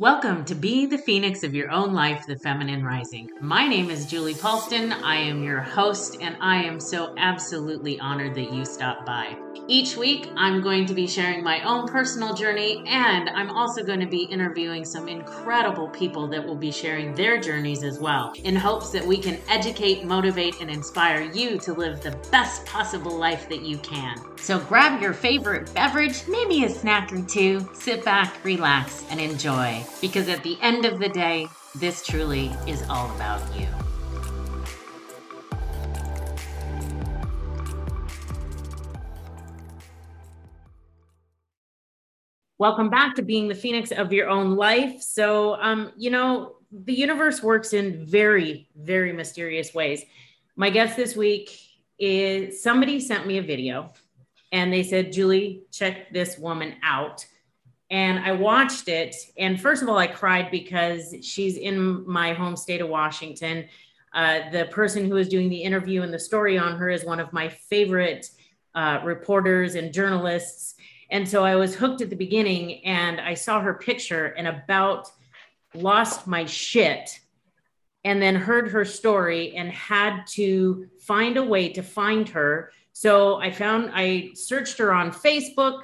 Welcome to Be the Phoenix of Your Own Life, the Feminine Rising. My name is Julie Paulston. I am your host, and I am so absolutely honored that you stopped by. Each week, I'm going to be sharing my own personal journey, and I'm also going to be interviewing some incredible people that will be sharing their journeys as well, in hopes that we can educate, motivate, and inspire you to live the best possible life that you can. So grab your favorite beverage, maybe a snack or two, sit back, relax, and enjoy because at the end of the day, this truly is all about you. Welcome back to being the phoenix of your own life. So, um, you know, the universe works in very, very mysterious ways. My guest this week is somebody sent me a video and they said, Julie, check this woman out and I watched it. And first of all, I cried because she's in my home state of Washington. Uh, the person who is doing the interview and the story on her is one of my favorite uh, reporters and journalists. And so I was hooked at the beginning and I saw her picture and about lost my shit and then heard her story and had to find a way to find her. So I found, I searched her on Facebook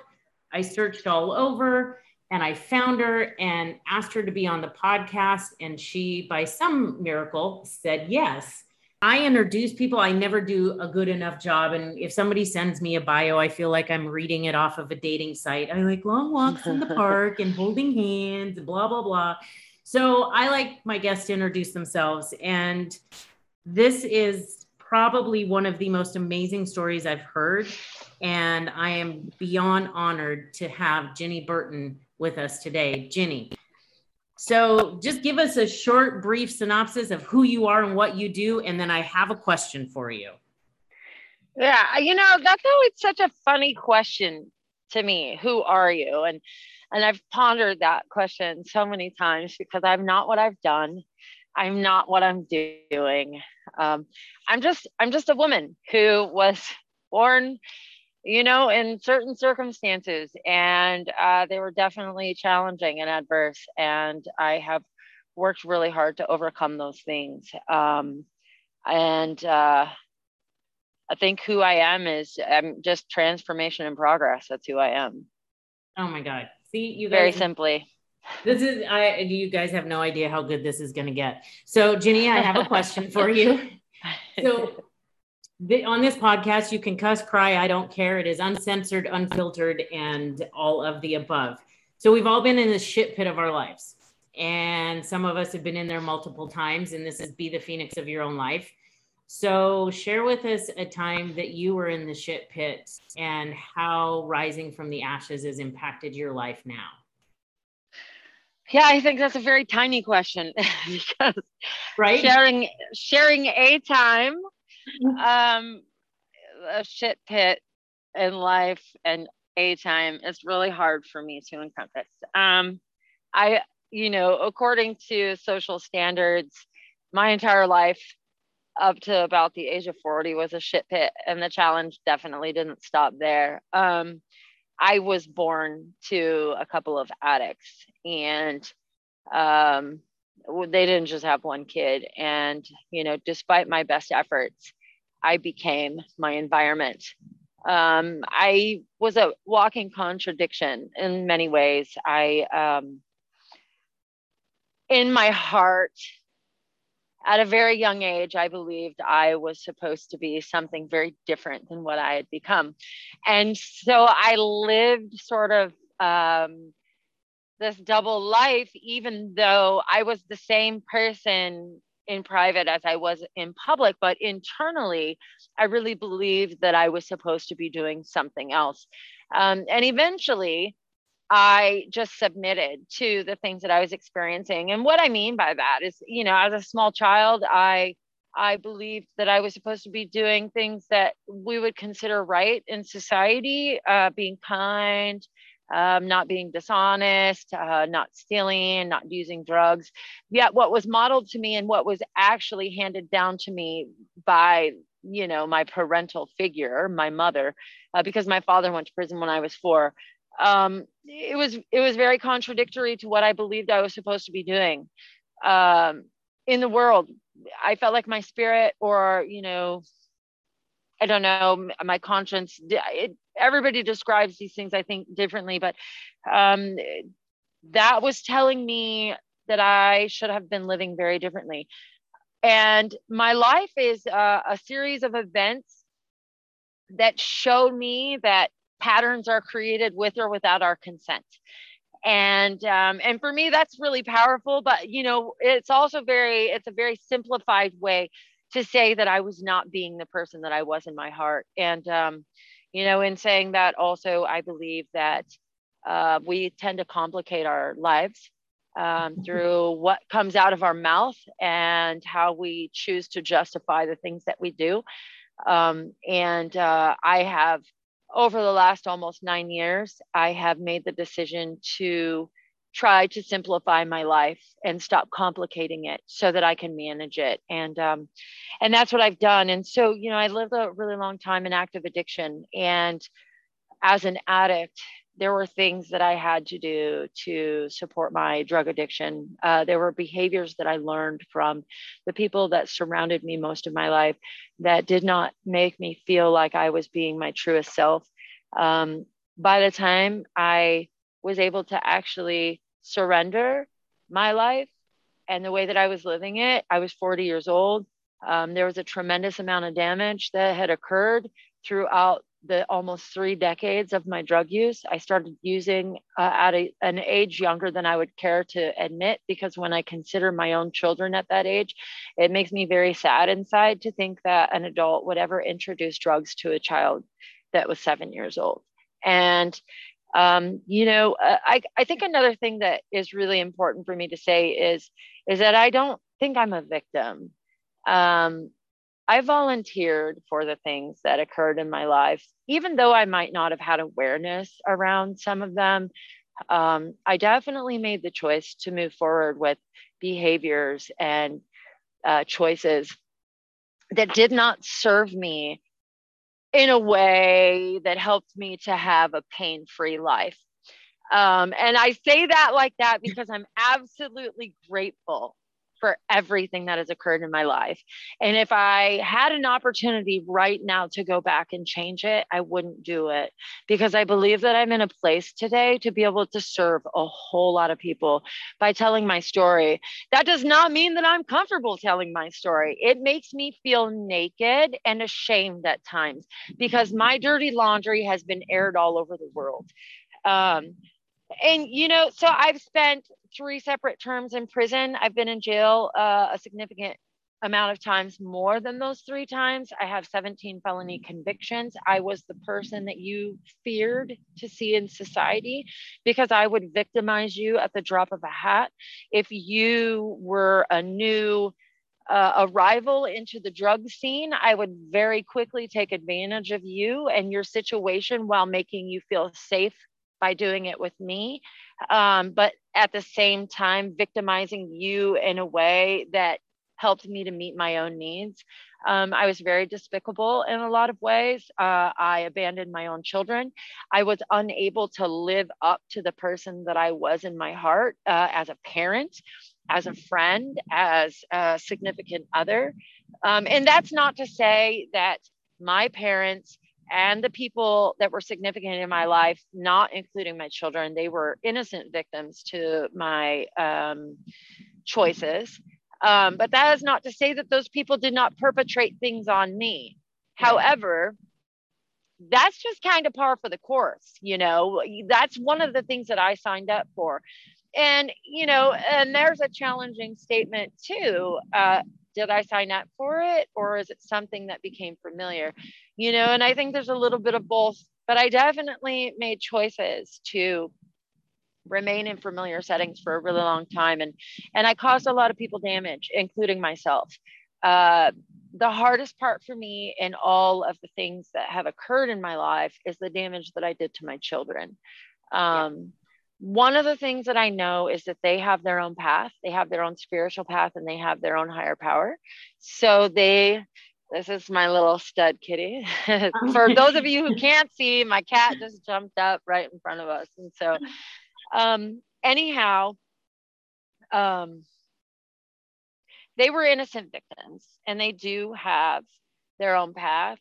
I searched all over and I found her and asked her to be on the podcast. And she, by some miracle, said yes. I introduce people. I never do a good enough job. And if somebody sends me a bio, I feel like I'm reading it off of a dating site. I like long walks in the park and holding hands, blah, blah, blah. So I like my guests to introduce themselves. And this is probably one of the most amazing stories I've heard. And I am beyond honored to have Jenny Burton with us today. Jenny. So just give us a short, brief synopsis of who you are and what you do. And then I have a question for you. Yeah, you know, that's always such a funny question to me. Who are you? And and I've pondered that question so many times because I'm not what I've done. I'm not what I'm doing. Um, I'm just I'm just a woman who was born you know, in certain circumstances. And uh, they were definitely challenging and adverse. And I have worked really hard to overcome those things. Um, and uh, I think who I am is I'm just transformation and progress. That's who I am. Oh my God. See, you guys, very simply. This is I you guys have no idea how good this is gonna get. So Jenny, I have a question for you. So on this podcast, you can cuss, cry. I don't care. It is uncensored, unfiltered, and all of the above. So we've all been in the shit pit of our lives. And some of us have been in there multiple times. And this is be the phoenix of your own life. So share with us a time that you were in the shit pit and how rising from the ashes has impacted your life now. Yeah, I think that's a very tiny question because right sharing sharing a time um, a shit pit in life and a time is really hard for me to encompass. Um, I, you know, according to social standards, my entire life up to about the age of 40 was a shit pit, and the challenge definitely didn't stop there. Um, I was born to a couple of addicts, and um, they didn't just have one kid. And, you know, despite my best efforts, I became my environment. Um, I was a walking contradiction in many ways. I, um, in my heart, at a very young age, I believed I was supposed to be something very different than what I had become. And so I lived sort of um, this double life, even though I was the same person in private as I was in public, but internally, I really believed that I was supposed to be doing something else. Um, and eventually, I just submitted to the things that I was experiencing. And what I mean by that is, you know, as a small child, I I believed that I was supposed to be doing things that we would consider right in society, uh, being kind, um, not being dishonest, uh, not stealing, not using drugs. Yet, what was modeled to me and what was actually handed down to me by you know my parental figure, my mother, uh, because my father went to prison when I was four. um, it was it was very contradictory to what I believed I was supposed to be doing um, in the world. I felt like my spirit, or you know, I don't know, my conscience. It, everybody describes these things, I think, differently, but um, that was telling me that I should have been living very differently. And my life is uh, a series of events that showed me that patterns are created with or without our consent and um, and for me that's really powerful but you know it's also very it's a very simplified way to say that i was not being the person that i was in my heart and um, you know in saying that also i believe that uh, we tend to complicate our lives um, through what comes out of our mouth and how we choose to justify the things that we do. Um, and uh, i have over the last almost nine years, I have made the decision to try to simplify my life and stop complicating it so that I can manage it. And um, and that's what I've done. And so, you know, I lived a really long time in active addiction. And as an addict, there were things that I had to do to support my drug addiction. Uh, there were behaviors that I learned from the people that surrounded me most of my life that did not make me feel like I was being my truest self. Um, by the time I was able to actually surrender my life and the way that I was living it, I was 40 years old. Um, there was a tremendous amount of damage that had occurred throughout the almost three decades of my drug use. I started using uh, at a, an age younger than I would care to admit because when I consider my own children at that age, it makes me very sad inside to think that an adult would ever introduce drugs to a child that was seven years old. And um, you know, uh, I, I think another thing that is really important for me to say is is that I don't think I'm a victim. Um, I volunteered for the things that occurred in my life, even though I might not have had awareness around some of them. Um, I definitely made the choice to move forward with behaviors and uh, choices that did not serve me in a way that helped me to have a pain free life. Um, and I say that like that because I'm absolutely grateful for everything that has occurred in my life. And if I had an opportunity right now to go back and change it, I wouldn't do it because I believe that I'm in a place today to be able to serve a whole lot of people by telling my story. That does not mean that I'm comfortable telling my story. It makes me feel naked and ashamed at times because my dirty laundry has been aired all over the world. Um, and you know so i've spent three separate terms in prison. I've been in jail uh, a significant amount of times more than those three times. I have 17 felony convictions. I was the person that you feared to see in society because I would victimize you at the drop of a hat. If you were a new uh, arrival into the drug scene, I would very quickly take advantage of you and your situation while making you feel safe by doing it with me. Um, but at the same time, victimizing you in a way that helped me to meet my own needs. Um, I was very despicable in a lot of ways. Uh, I abandoned my own children. I was unable to live up to the person that I was in my heart uh, as a parent, as a friend, as a significant other. Um, and that's not to say that my parents and the people that were significant in my life, not including my children, they were innocent victims to my um, choices. Um, but that is not to say that those people did not perpetrate things on me. However, that's just kind of par for the course, you know. That's one of the things that I signed up for. And, you know, and there's a challenging statement too. Uh, did I sign up for it or is it something that became familiar? You know, and I think there's a little bit of both, but I definitely made choices to remain in familiar settings for a really long time and and I caused a lot of people damage, including myself. Uh, the hardest part for me in all of the things that have occurred in my life is the damage that I did to my children. Um, one of the things that I know is that they have their own path, they have their own spiritual path, and they have their own higher power. So they This is my little stud kitty. For those of you who can't see, my cat just jumped up right in front of us. And so, um, anyhow, um, they were innocent victims and they do have their own path.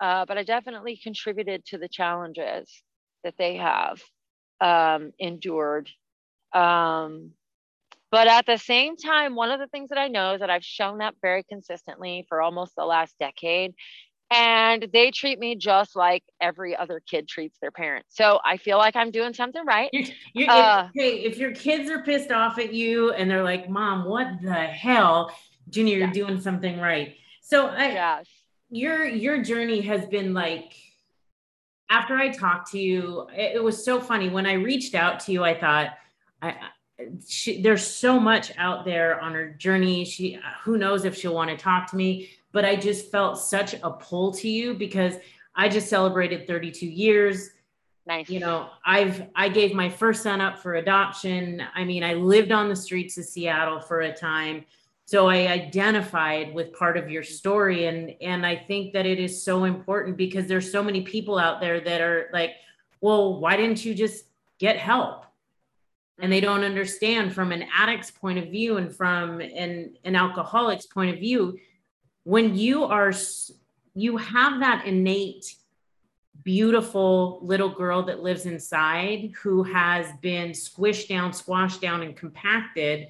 Uh, but I definitely contributed to the challenges that they have um, endured. Um, but at the same time, one of the things that I know is that I've shown up very consistently for almost the last decade. And they treat me just like every other kid treats their parents. So I feel like I'm doing something right. You're, you're, uh, if, hey, if your kids are pissed off at you and they're like, Mom, what the hell? Junior, you're doing something right. So I, yes. your your journey has been like after I talked to you, it, it was so funny. When I reached out to you, I thought, I, she, there's so much out there on her journey. She, who knows if she'll want to talk to me, but I just felt such a pull to you because I just celebrated 32 years. Nice. You know, I've I gave my first son up for adoption. I mean, I lived on the streets of Seattle for a time. So I identified with part of your story and and I think that it is so important because there's so many people out there that are like, "Well, why didn't you just get help?" and they don't understand from an addict's point of view and from an, an alcoholic's point of view when you are you have that innate beautiful little girl that lives inside who has been squished down squashed down and compacted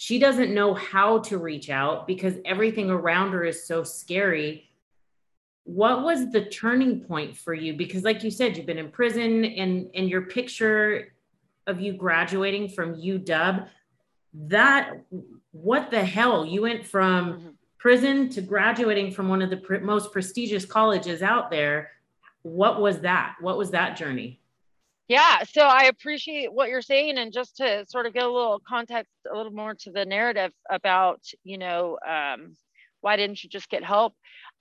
she doesn't know how to reach out because everything around her is so scary what was the turning point for you because like you said you've been in prison and and your picture of you graduating from UW, that what the hell? You went from mm-hmm. prison to graduating from one of the pr- most prestigious colleges out there. What was that? What was that journey? Yeah, so I appreciate what you're saying, and just to sort of get a little context, a little more to the narrative about, you know, um, why didn't you just get help?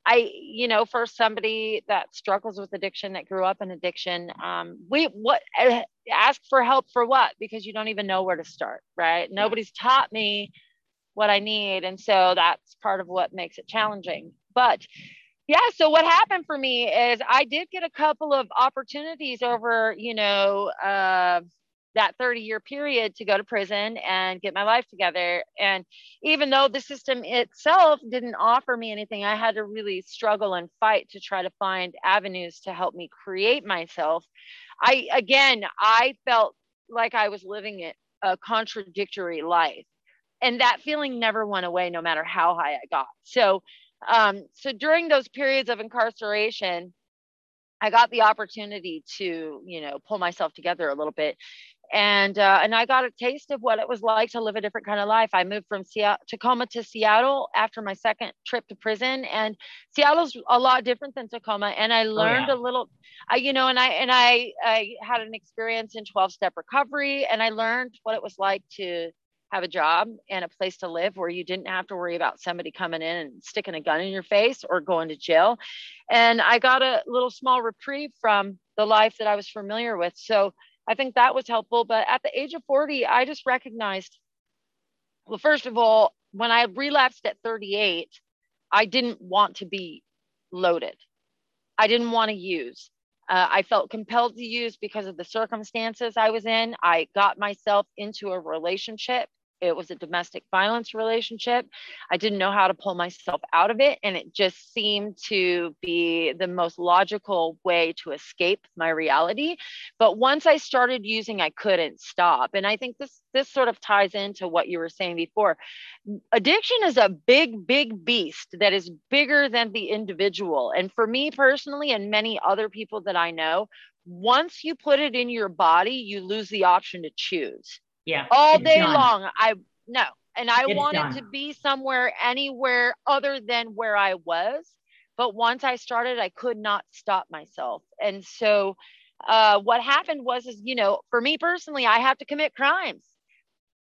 I, you know, for somebody that struggles with addiction, that grew up in addiction, um, we what uh, ask for help for what? Because you don't even know where to start, right? Nobody's taught me what I need, and so that's part of what makes it challenging. But yeah, so what happened for me is I did get a couple of opportunities over, you know, uh, that 30 year period to go to prison and get my life together. And even though the system itself didn't offer me anything, I had to really struggle and fight to try to find avenues to help me create myself. I, again, I felt like I was living a contradictory life. And that feeling never went away, no matter how high I got. So, um, so during those periods of incarceration, I got the opportunity to, you know, pull myself together a little bit and uh, and I got a taste of what it was like to live a different kind of life. I moved from Seattle, Tacoma to Seattle after my second trip to prison, and Seattle's a lot different than Tacoma. And I learned oh, yeah. a little, I you know, and I and I I had an experience in twelve step recovery, and I learned what it was like to have a job and a place to live where you didn't have to worry about somebody coming in and sticking a gun in your face or going to jail. And I got a little small reprieve from the life that I was familiar with. So I think that was helpful. But at the age of 40, I just recognized well, first of all, when I relapsed at 38, I didn't want to be loaded. I didn't want to use. Uh, I felt compelled to use because of the circumstances I was in. I got myself into a relationship it was a domestic violence relationship. I didn't know how to pull myself out of it. And it just seemed to be the most logical way to escape my reality. But once I started using, I couldn't stop. And I think this this sort of ties into what you were saying before. Addiction is a big, big beast that is bigger than the individual. And for me personally, and many other people that I know, once you put it in your body, you lose the option to choose yeah. All day done. long. I no. And I it's wanted done. to be somewhere anywhere other than where I was. But once I started, I could not stop myself. And so uh, what happened was is, you know, for me personally, I have to commit crimes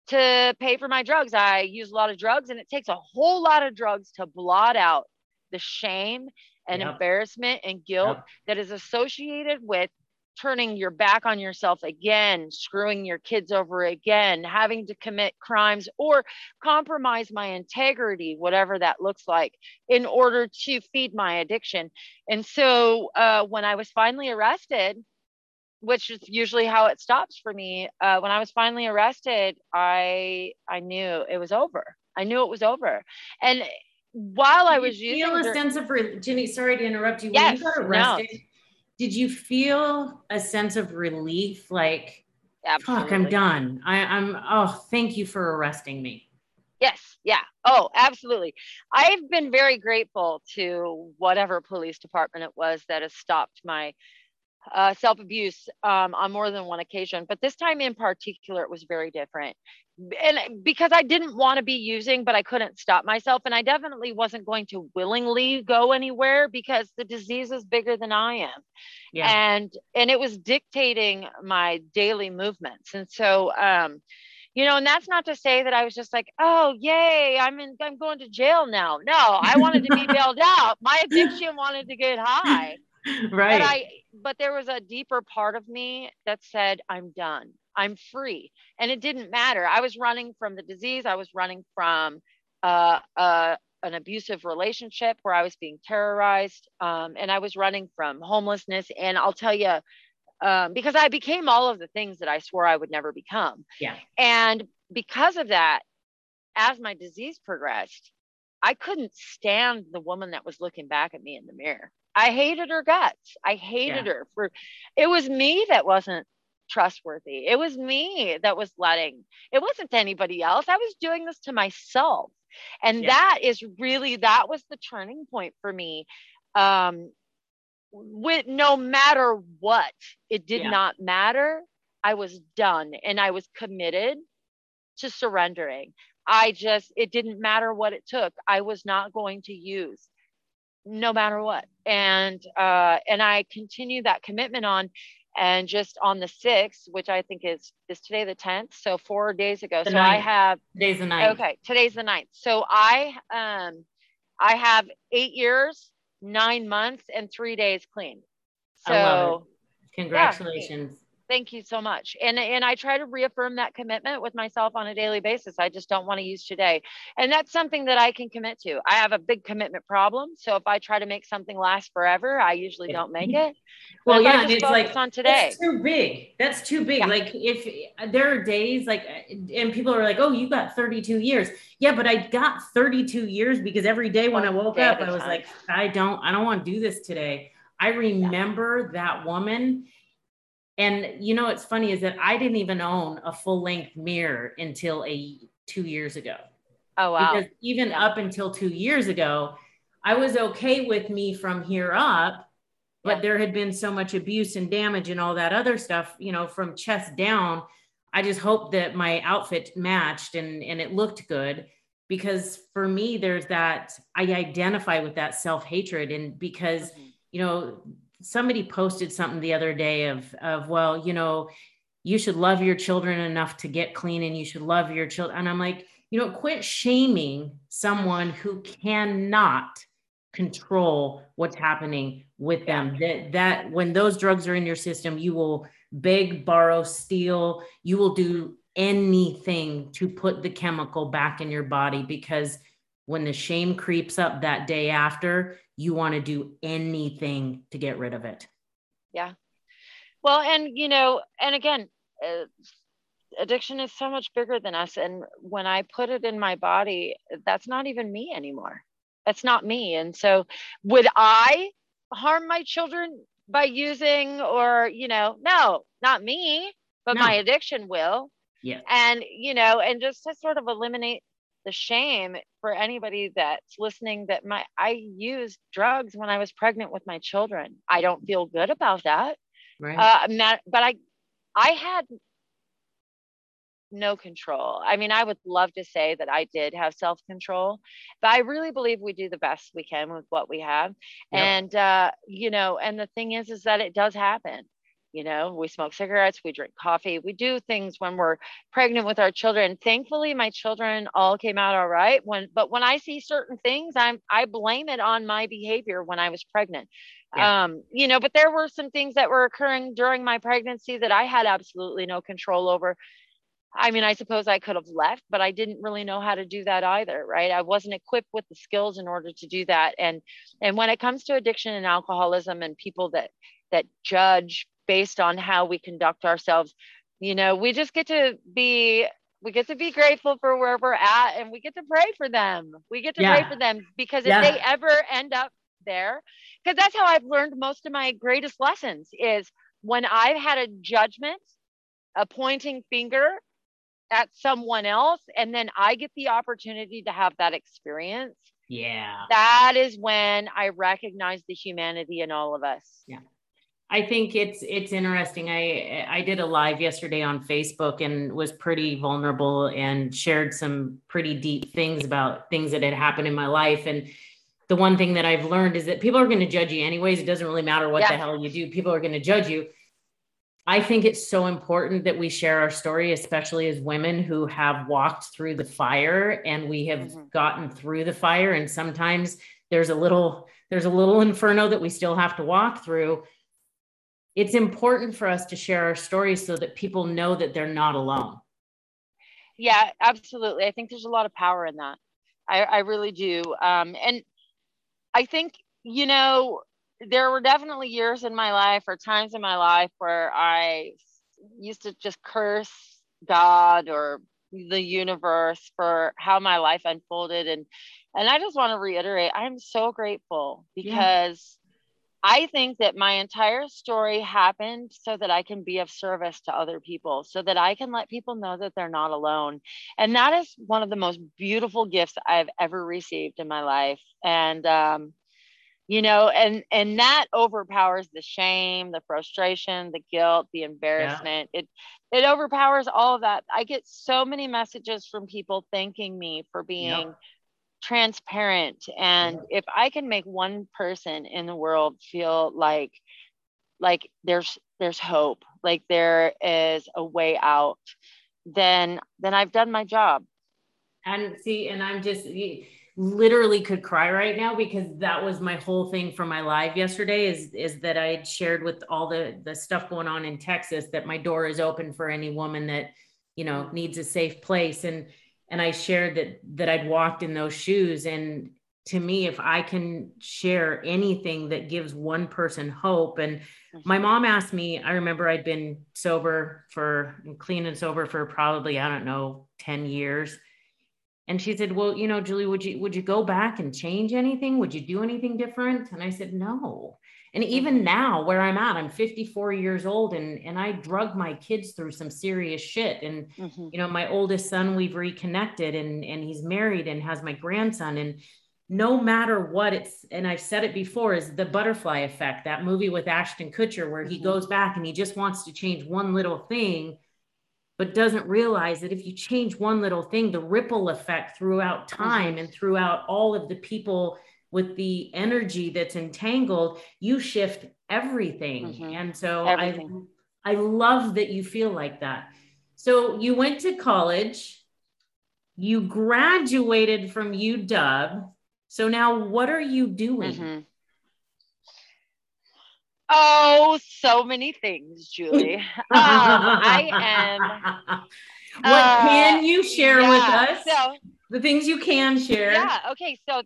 to pay for my drugs. I use a lot of drugs and it takes a whole lot of drugs to blot out the shame and yep. embarrassment and guilt yep. that is associated with turning your back on yourself again, screwing your kids over again, having to commit crimes or compromise my integrity, whatever that looks like, in order to feed my addiction. And so uh, when I was finally arrested, which is usually how it stops for me, uh, when I was finally arrested, I I knew it was over. I knew it was over. And while I was feel using a sense of re- Jenny. Sorry to interrupt you. When Yes, you got no. Did you feel a sense of relief? Like, fuck, I'm done. I, I'm. Oh, thank you for arresting me. Yes, yeah. Oh, absolutely. I've been very grateful to whatever police department it was that has stopped my uh, self abuse um, on more than one occasion. But this time in particular, it was very different. And because I didn't want to be using, but I couldn't stop myself. And I definitely wasn't going to willingly go anywhere because the disease is bigger than I am Yeah. and and it was dictating my daily movements and so um you know and that's not to say that i was just like oh yay i'm in i'm going to jail now no i wanted to be bailed out my addiction wanted to get high right. but i but there was a deeper part of me that said i'm done i'm free. And it didn't matter. I was running from the disease. I was running from uh, uh, an abusive relationship where i was being terrorized um, and i was running from homelessness. And i'll tell you um, because i became all of the things that i swore i would never become. Yeah. and because of that as my disease progressed i couldn't stand the woman that was looking back at me in the mirror. I hated her guts. I hated her for it was me that wasn't trustworthy. It was me that was letting it wasn't anybody else. I was doing this to myself. And Yeah. that is really that was the turning point for me um with no matter what it did Yeah. not matter. I was done and i was committed to surrendering. I just it didn't matter what it took. I was not going to use no matter what. And uh and i continue that commitment on and just on the 6th which i think is is today the 10th so four days ago The so i have Today's the night. Okay, today's the ninth. So I um I have eight years, nine months, and three days clean. So Congratulations. Thank you so much. And and I try to reaffirm that commitment with myself on a daily basis. I just don't want to use today. And that's something that I can commit to. I have a big commitment problem. So if I try to make something last forever, I usually don't make it. Well, yeah, and it's like on today. That's too big. That's too big. Yeah. Like if there are days like, and people are like, "Oh, you got 32 years." Yeah, but I got 32 years because every day when I woke up, I was time. like, "I don't, I don't want to do this today." I remember that woman, and you know, what's funny is that I didn't even own a full length mirror until a two years ago Oh wow. because even Yeah. up until two years ago, I was okay with me from here up, but Yeah. there had been so much abuse and damage and all that other stuff, you know, from chest down. I just hoped that my outfit matched and and it looked good because for me there's that I identify with that self-hatred and because Mhm. you know somebody posted something the other day of of well you know you should love your children enough to get clean and you should love your children. And i'm like you know quit shaming someone who cannot control what's happening with them. That that when those drugs are in your system you will beg borrow steal. You will do anything to put the chemical back in your body because when the shame creeps up that day after you want to do anything to get rid of it Yeah. Well, and you know, and again, uh, addiction is so much bigger than us. And when I put it in my body, that's not even me anymore. That's not me. And so, would I harm my children by using, or you know, no, not me, but No. my addiction will. yeah And you know, and just to sort of eliminate the shame for anybody that's listening that my I used drugs when I was pregnant with my children. I don't feel good about that. Right. Uh but i i had no control. I mean i would love to say that i did have self control but i really believe we do the best we can with what we have. Yep. and uh you know and the thing is is that it does happen you know we smoke cigarettes we drink coffee we do things when we're pregnant with our children thankfully my children all came out all right when but when i see certain things i'm i blame it on my behavior when i was pregnant yeah. um you know but there were some things that were occurring during my pregnancy that i had absolutely no control over I mean, I suppose I could have left, but I didn't really know how to do that either, right? I wasn't equipped with the skills in order to do that. And and when it comes to addiction and alcoholism and people that that judge based on how we conduct ourselves. You know we just get to be we get to be grateful for where we're at and we get to pray for them. We get to yeah. pray for them because if yeah. they ever end up there because that's how i've learned most of my greatest lessons is when i've had a judgment a pointing finger at someone else and then i get the opportunity to have that experience yeah. that is when i recognize the humanity in all of us. Yeah I think it's it's interesting. I I did a live yesterday on Facebook and was pretty vulnerable and shared some pretty deep things about things that had happened in my life. And the one thing that I've learned is that people are going to judge you anyways. It doesn't really matter what yeah. the hell you do. People are going to judge you. I think it's so important that we share our story, especially as women who have walked through the fire and we have mm-hmm. gotten through the fire. And sometimes there's a little there's a little inferno that we still have to walk through it's important for us to share our stories so that people know that they're not alone. Yeah, absolutely. I think there's a lot of power in that. I, I really do. Um, and I think, you know, there were definitely years in my life or times in my life where I used to just curse God or the universe for how my life unfolded and and I just want to reiterate I'm so grateful because I think that my entire story happened so that I can be of service to other people, so that I can let people know that they're not alone. And that is one of the most beautiful gifts I've ever received in my life. And, um, you know, and and that overpowers the shame, the frustration, the guilt, the embarrassment. Yeah. It it overpowers all of that. I get so many messages from people thanking me for being yep transparent and if i can make one person in the world feel like like there's there's hope like there is a way out then then i've done my job. And see and i'm just literally could cry right now because that was my whole thing for my live yesterday is is that i had shared with all the the stuff going on in texas that my door is open for any woman that you know needs a safe place. And and I shared that that I'd walked in those shoes. And to me if I can share anything that gives one person hope and my mm-hmm. mom asked me I remember I'd been sober for clean and sober for probably I don't know 10 years. And she said well you know Julie would you would you go back and change anything? Would you do anything different? And I said no and even mm-hmm. now where i'm at i'm 54 years old and and i drug my kids through some serious shit and mm-hmm. you know my oldest son we've reconnected and and he's married and has my grandson and no matter what it's and i've said it before is the butterfly effect that movie with ashton kutcher where he mm-hmm. goes back and he just wants to change one little thing but doesn't realize that if you change one little thing the ripple effect throughout mm-hmm. time mm-hmm. and throughout all of the people with the energy that's entangled, you shift everything. Mm-hmm. And so everything. I I love that you feel like that. So you went to college, you graduated from UW. So now what are you doing? Mm-hmm. Oh, so many things, Julie. um, I am. What uh, can you share yeah, with us? So, the things you can share. Yeah. Okay. So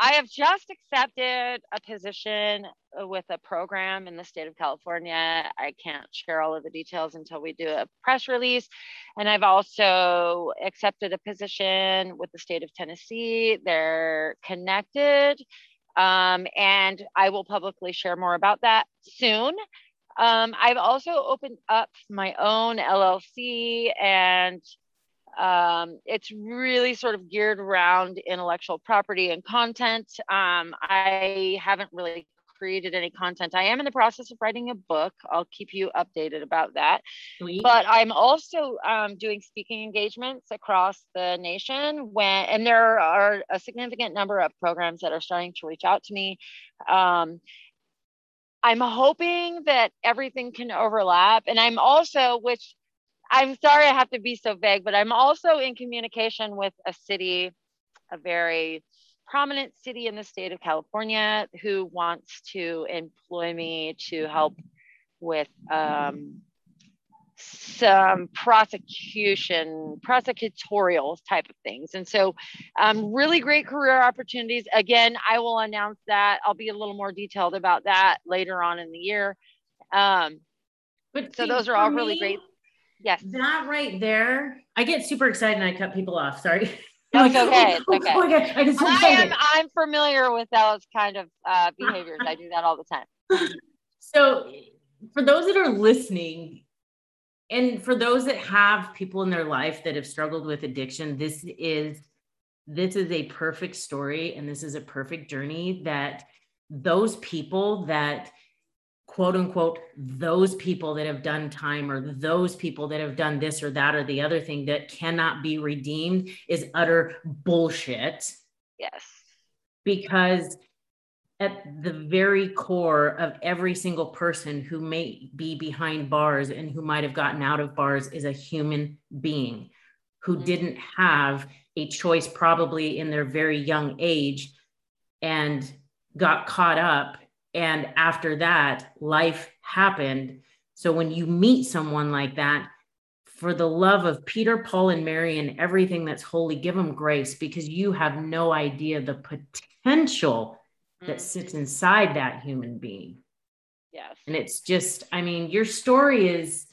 I have just accepted a position with a program in the state of California. I can't share all of the details until we do a press release. And I've also accepted a position with the state of Tennessee. They're connected. Um, and I will publicly share more about that soon. Um, I've also opened up my own LLC and um, it's really sort of geared around intellectual property and content. Um, I haven't really created any content. I am in the process of writing a book. I'll keep you updated about that. Sweet. But I'm also um, doing speaking engagements across the nation when, and there are a significant number of programs that are starting to reach out to me. Um, I'm hoping that everything can overlap. And I'm also, which I'm sorry I have to be so vague, but I'm also in communication with a city, a very prominent city in the state of California, who wants to employ me to help with um, some prosecution, prosecutorial type of things. And so, um, really great career opportunities. Again, I will announce that. I'll be a little more detailed about that later on in the year. Um, but so, those are all really great. Yes. That right there, I get super excited and I cut people off. Sorry. No, it's okay. It's okay. Oh, okay. I, just I am, I'm familiar with those kind of uh, behaviors. I do that all the time. So, for those that are listening, and for those that have people in their life that have struggled with addiction this is this is a perfect story and this is a perfect journey that those people that quote unquote those people that have done time or those people that have done this or that or the other thing that cannot be redeemed is utter bullshit yes because at the very core of every single person who may be behind bars and who might have gotten out of bars is a human being who mm-hmm. didn't have a choice, probably in their very young age, and got caught up. And after that, life happened. So when you meet someone like that, for the love of Peter, Paul, and Mary and everything that's holy, give them grace because you have no idea the potential that mm. sits inside that human being. Yes. And it's just, I mean, your story is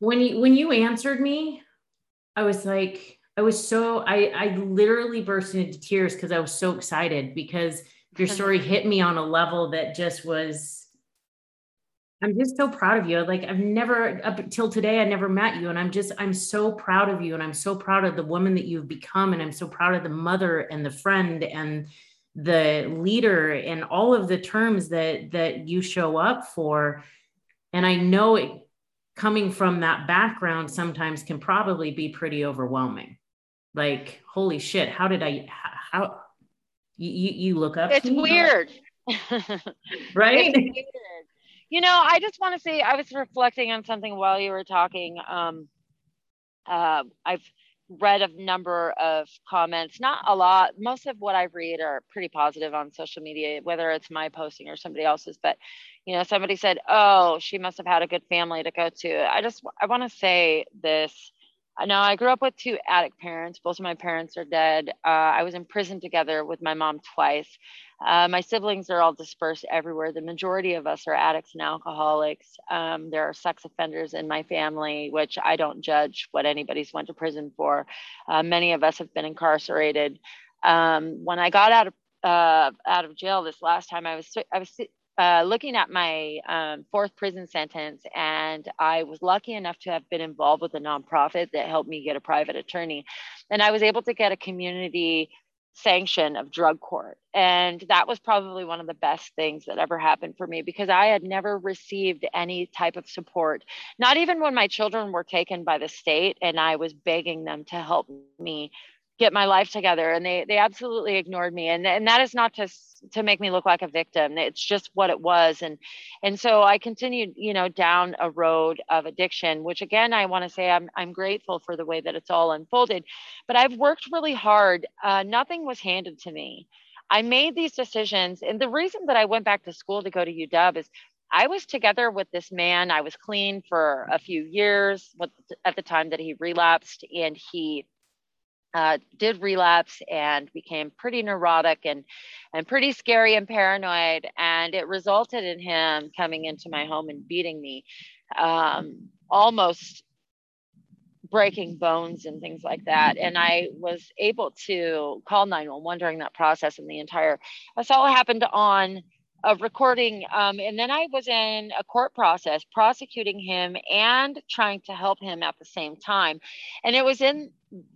when you when you answered me, I was like, I was so I I literally burst into tears because I was so excited because your story hit me on a level that just was I'm just so proud of you. Like I've never up until today, I never met you. And I'm just, I'm so proud of you. And I'm so proud of the woman that you've become. And I'm so proud of the mother and the friend and the leader and all of the terms that that you show up for and i know it coming from that background sometimes can probably be pretty overwhelming like holy shit how did i how you you look up it's weird right it's weird. you know i just want to say i was reflecting on something while you were talking um uh, i've read a number of comments, not a lot. Most of what I read are pretty positive on social media, whether it's my posting or somebody else's. But, you know, somebody said, oh, she must have had a good family to go to. I just, I want to say this. Now, I grew up with two addict parents. Both of my parents are dead. Uh, I was in prison together with my mom twice. Uh, my siblings are all dispersed everywhere. The majority of us are addicts and alcoholics. Um, there are sex offenders in my family, which I don't judge what anybody's went to prison for. Uh, many of us have been incarcerated. Um, when I got out of uh, out of jail this last time, I was I was uh, looking at my um, fourth prison sentence, and I was lucky enough to have been involved with a nonprofit that helped me get a private attorney, and I was able to get a community sanction of drug court. And that was probably one of the best things that ever happened for me because I had never received any type of support, not even when my children were taken by the state and I was begging them to help me get my life together and they they absolutely ignored me. And and that is not to to make me look like a victim. It's just what it was. And and so i continued you know down a road of addiction which again i want to say i'm i'm grateful for the way that it's all unfolded. But i've worked really hard. Uh, nothing was handed to me. I made these decisions and the reason that i went back to school to go to uw is I was together with this man. I was clean for a few years at the time that he relapsed, and he uh, did relapse and became pretty neurotic and and pretty scary and paranoid. And it resulted in him coming into my home and beating me um, almost breaking bones and things like that. And i was able to call 911 during that process and the entire all happened on of recording. Um, and then I was in a court process prosecuting him and trying to help him at the same time. And it was in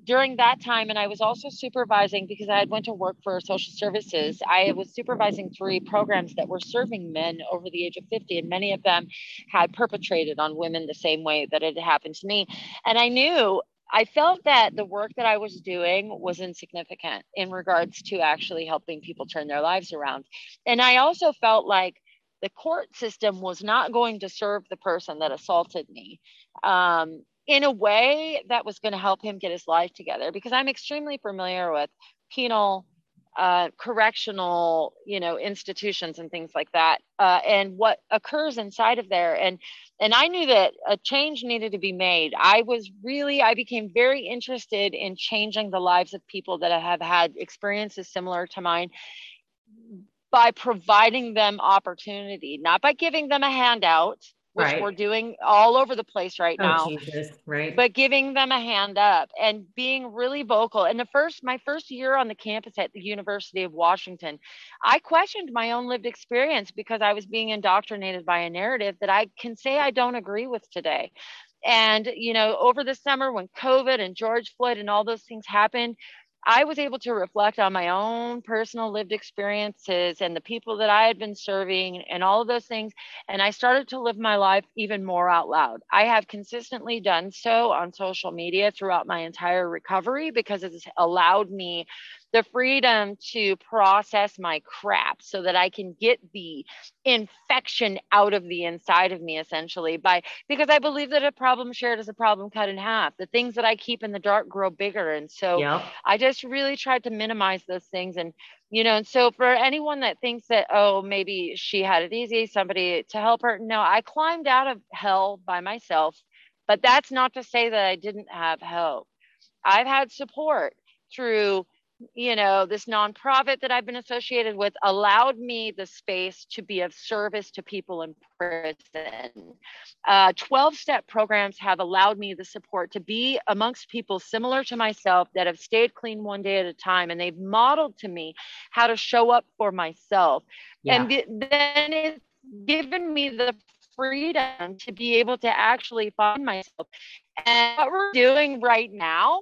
during that time, and I was also supervising because I had went to work for social services. I was supervising three programs that were serving men over the age of 50, and many of them had perpetrated on women the same way that it happened to me. And I knew I felt that the work that I was doing was insignificant in regards to actually helping people turn their lives around. And I also felt like the court system was not going to serve the person that assaulted me um, in a way that was going to help him get his life together because i'm extremely familiar with penal uh, correctional you know institutions and things like that uh, and what occurs inside of there. And and i knew that a change needed to be made. I was really i became very interested in changing the lives of people that have had experiences similar to mine by providing them opportunity not by giving them a handout which right. we're doing all over the place right oh, now. Jesus, right. But giving them a hand up and being really vocal. And the first, my first year on the campus at the University of Washington, I questioned my own lived experience because I was being indoctrinated by a narrative that I can say I don't agree with today. And, you know, over the summer when COVID and George Floyd and all those things happened, I was able to reflect on my own personal lived experiences and the people that I had been serving and all of those things. And I started to live my life even more out loud. I have consistently done so on social media throughout my entire recovery because it's allowed me the freedom to process my crap so that I can get the infection out of the inside of me essentially by because I believe that a problem shared is a problem cut in half. The things that I keep in the dark grow bigger. And so yep. I just really tried to minimize those things and you know, and so for anyone that thinks that, oh, maybe she had it easy, somebody to help her, no, I climbed out of hell by myself. But that's not to say that I didn't have help. I've had support through you know, this nonprofit that I've been associated with allowed me the space to be of service to people in prison. 12 uh, step programs have allowed me the support to be amongst people similar to myself that have stayed clean one day at a time. And they've modeled to me how to show up for myself. Yeah. And th- then it's given me the freedom to be able to actually find myself. And what we're doing right now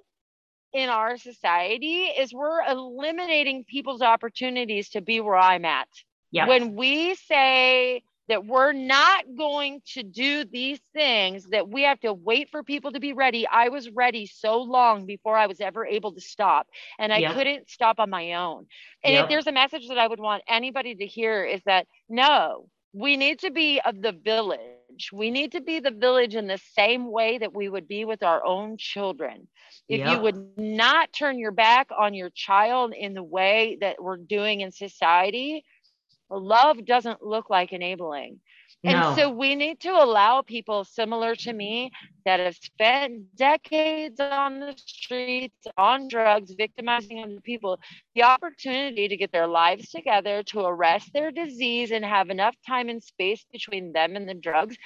in our society is we're eliminating people's opportunities to be where I'm at. Yep. When we say that we're not going to do these things, that we have to wait for people to be ready. I was ready so long before I was ever able to stop, and I couldn't stop on my own. And if there's a message that I would want anybody to hear, is that no, we need to be of the village. We need to be the village in the same way that we would be with our own children. If yep. you would not turn your back on your child in the way that we're doing in society, love doesn't look like enabling. No. And so we need to allow people similar to me that have spent decades on the streets, on drugs, victimizing other people, the opportunity to get their lives together, to arrest their disease and have enough time and space between them and the drugs.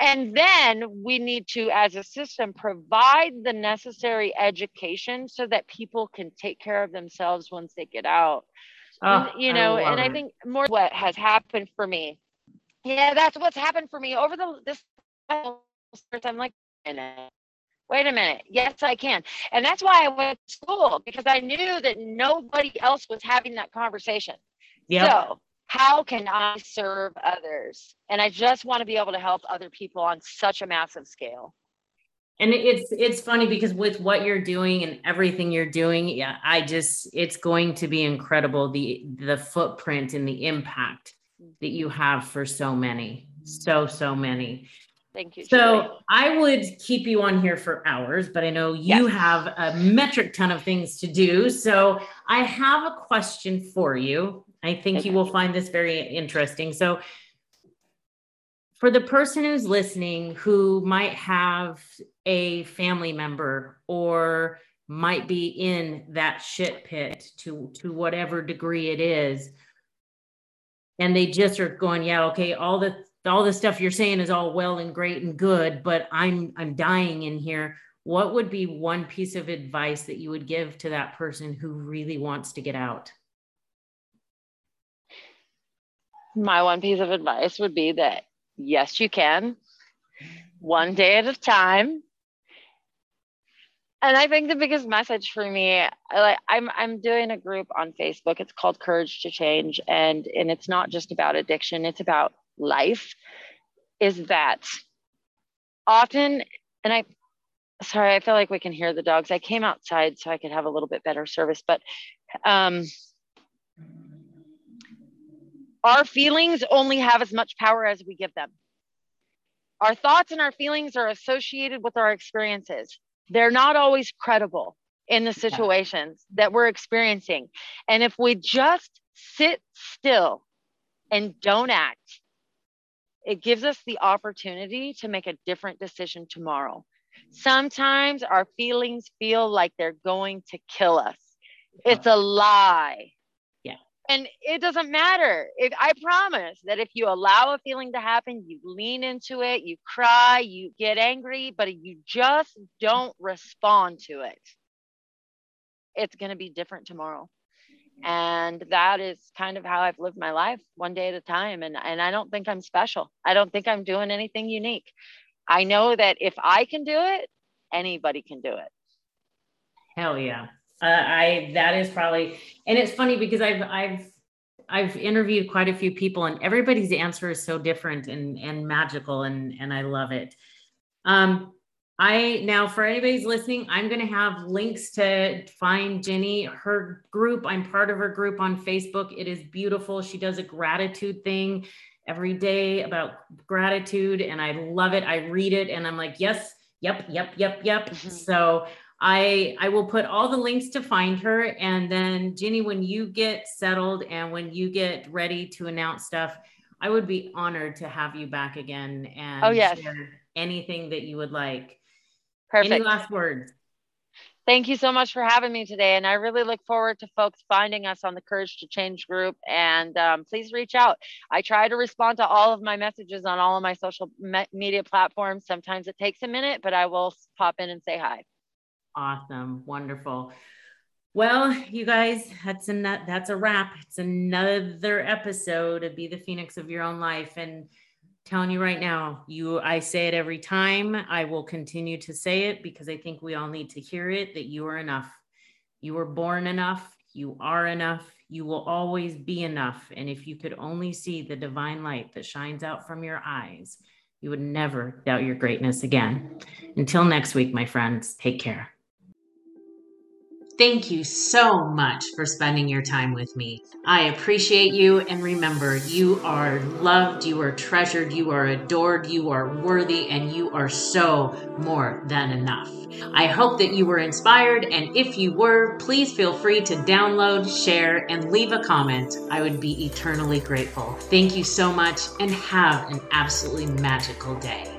And then we need to, as a system, provide the necessary education so that people can take care of themselves once they get out. Oh, you know, I and I think more what has happened for me yeah, that's what's happened for me over the this. I'm like, wait a minute. Yes, I can. And that's why I went to school because I knew that nobody else was having that conversation. Yeah. So how can I serve others? And I just want to be able to help other people on such a massive scale. And it's it's funny because with what you're doing and everything you're doing, yeah, I just it's going to be incredible the the footprint and the impact that you have for so many, so, so many. Thank you. So I would keep you on here for hours, but I know you yes. have a metric ton of things to do. So I have a question for you. I think okay. you will find this very interesting. So for the person who's listening who might have a family member or might be in that shit pit to to whatever degree it is and they just are going, yeah, okay, all the all the stuff you're saying is all well and great and good, but I'm I'm dying in here. What would be one piece of advice that you would give to that person who really wants to get out? My one piece of advice would be that yes, you can, one day at a time and I think the biggest message for me, like I'm I'm doing a group on Facebook. It's called Courage to Change, and and it's not just about addiction. It's about life. Is that often? And I, sorry, I feel like we can hear the dogs. I came outside so I could have a little bit better service, but um, Our feelings only have as much power as we give them. Our thoughts and our feelings are associated with our experiences. They're not always credible in the situations that we're experiencing. And if we just sit still and don't act, it gives us the opportunity to make a different decision tomorrow. Sometimes our feelings feel like they're going to kill us. It's a lie. And it doesn't matter. I promise that if you allow a feeling to happen, you lean into it, you cry, you get angry, but you just don't respond to it. It's going to be different tomorrow. And that is kind of how i've lived my life one day at a time. And and i don't think i'm special. I don't think i'm doing anything unique. I know that if i can do it anybody can do it. Hell yeah uh, i that is probably and it's funny because i've i've i've interviewed quite a few people and everybody's answer is so different and and magical and and i love it um I now for anybody's listening, I'm going to have links to find Jenny, her group. I'm part of her group on Facebook. It is beautiful. She does a gratitude thing every day about gratitude and I love it. I read it and I'm like, yes, yep, yep, yep, yep. Mm-hmm. So I I will put all the links to find her and then Jenny, when you get settled and when you get ready to announce stuff, I would be honored to have you back again and oh, yes. share anything that you would like. Perfect. Any last words? Thank you so much for having me today. And I really look forward to folks finding us on the Courage to Change group. And um, please reach out. I try to respond to all of my messages on all of my social me- media platforms. Sometimes it takes a minute, but I will pop in and say hi. Awesome. Wonderful. Well, you guys, that's a that's a wrap. It's another episode of Be the Phoenix of Your Own Life. And telling you right now, you I say it every time. I will continue to say it because I think we all need to hear it that you are enough. You were born enough, you are enough, you will always be enough. And if you could only see the divine light that shines out from your eyes, you would never doubt your greatness again. Until next week, my friends, take care. Thank you so much for spending your time with me. I appreciate you. And remember, you are loved, you are treasured, you are adored, you are worthy, and you are so more than enough. I hope that you were inspired. And if you were, please feel free to download, share, and leave a comment. I would be eternally grateful. Thank you so much and have an absolutely magical day.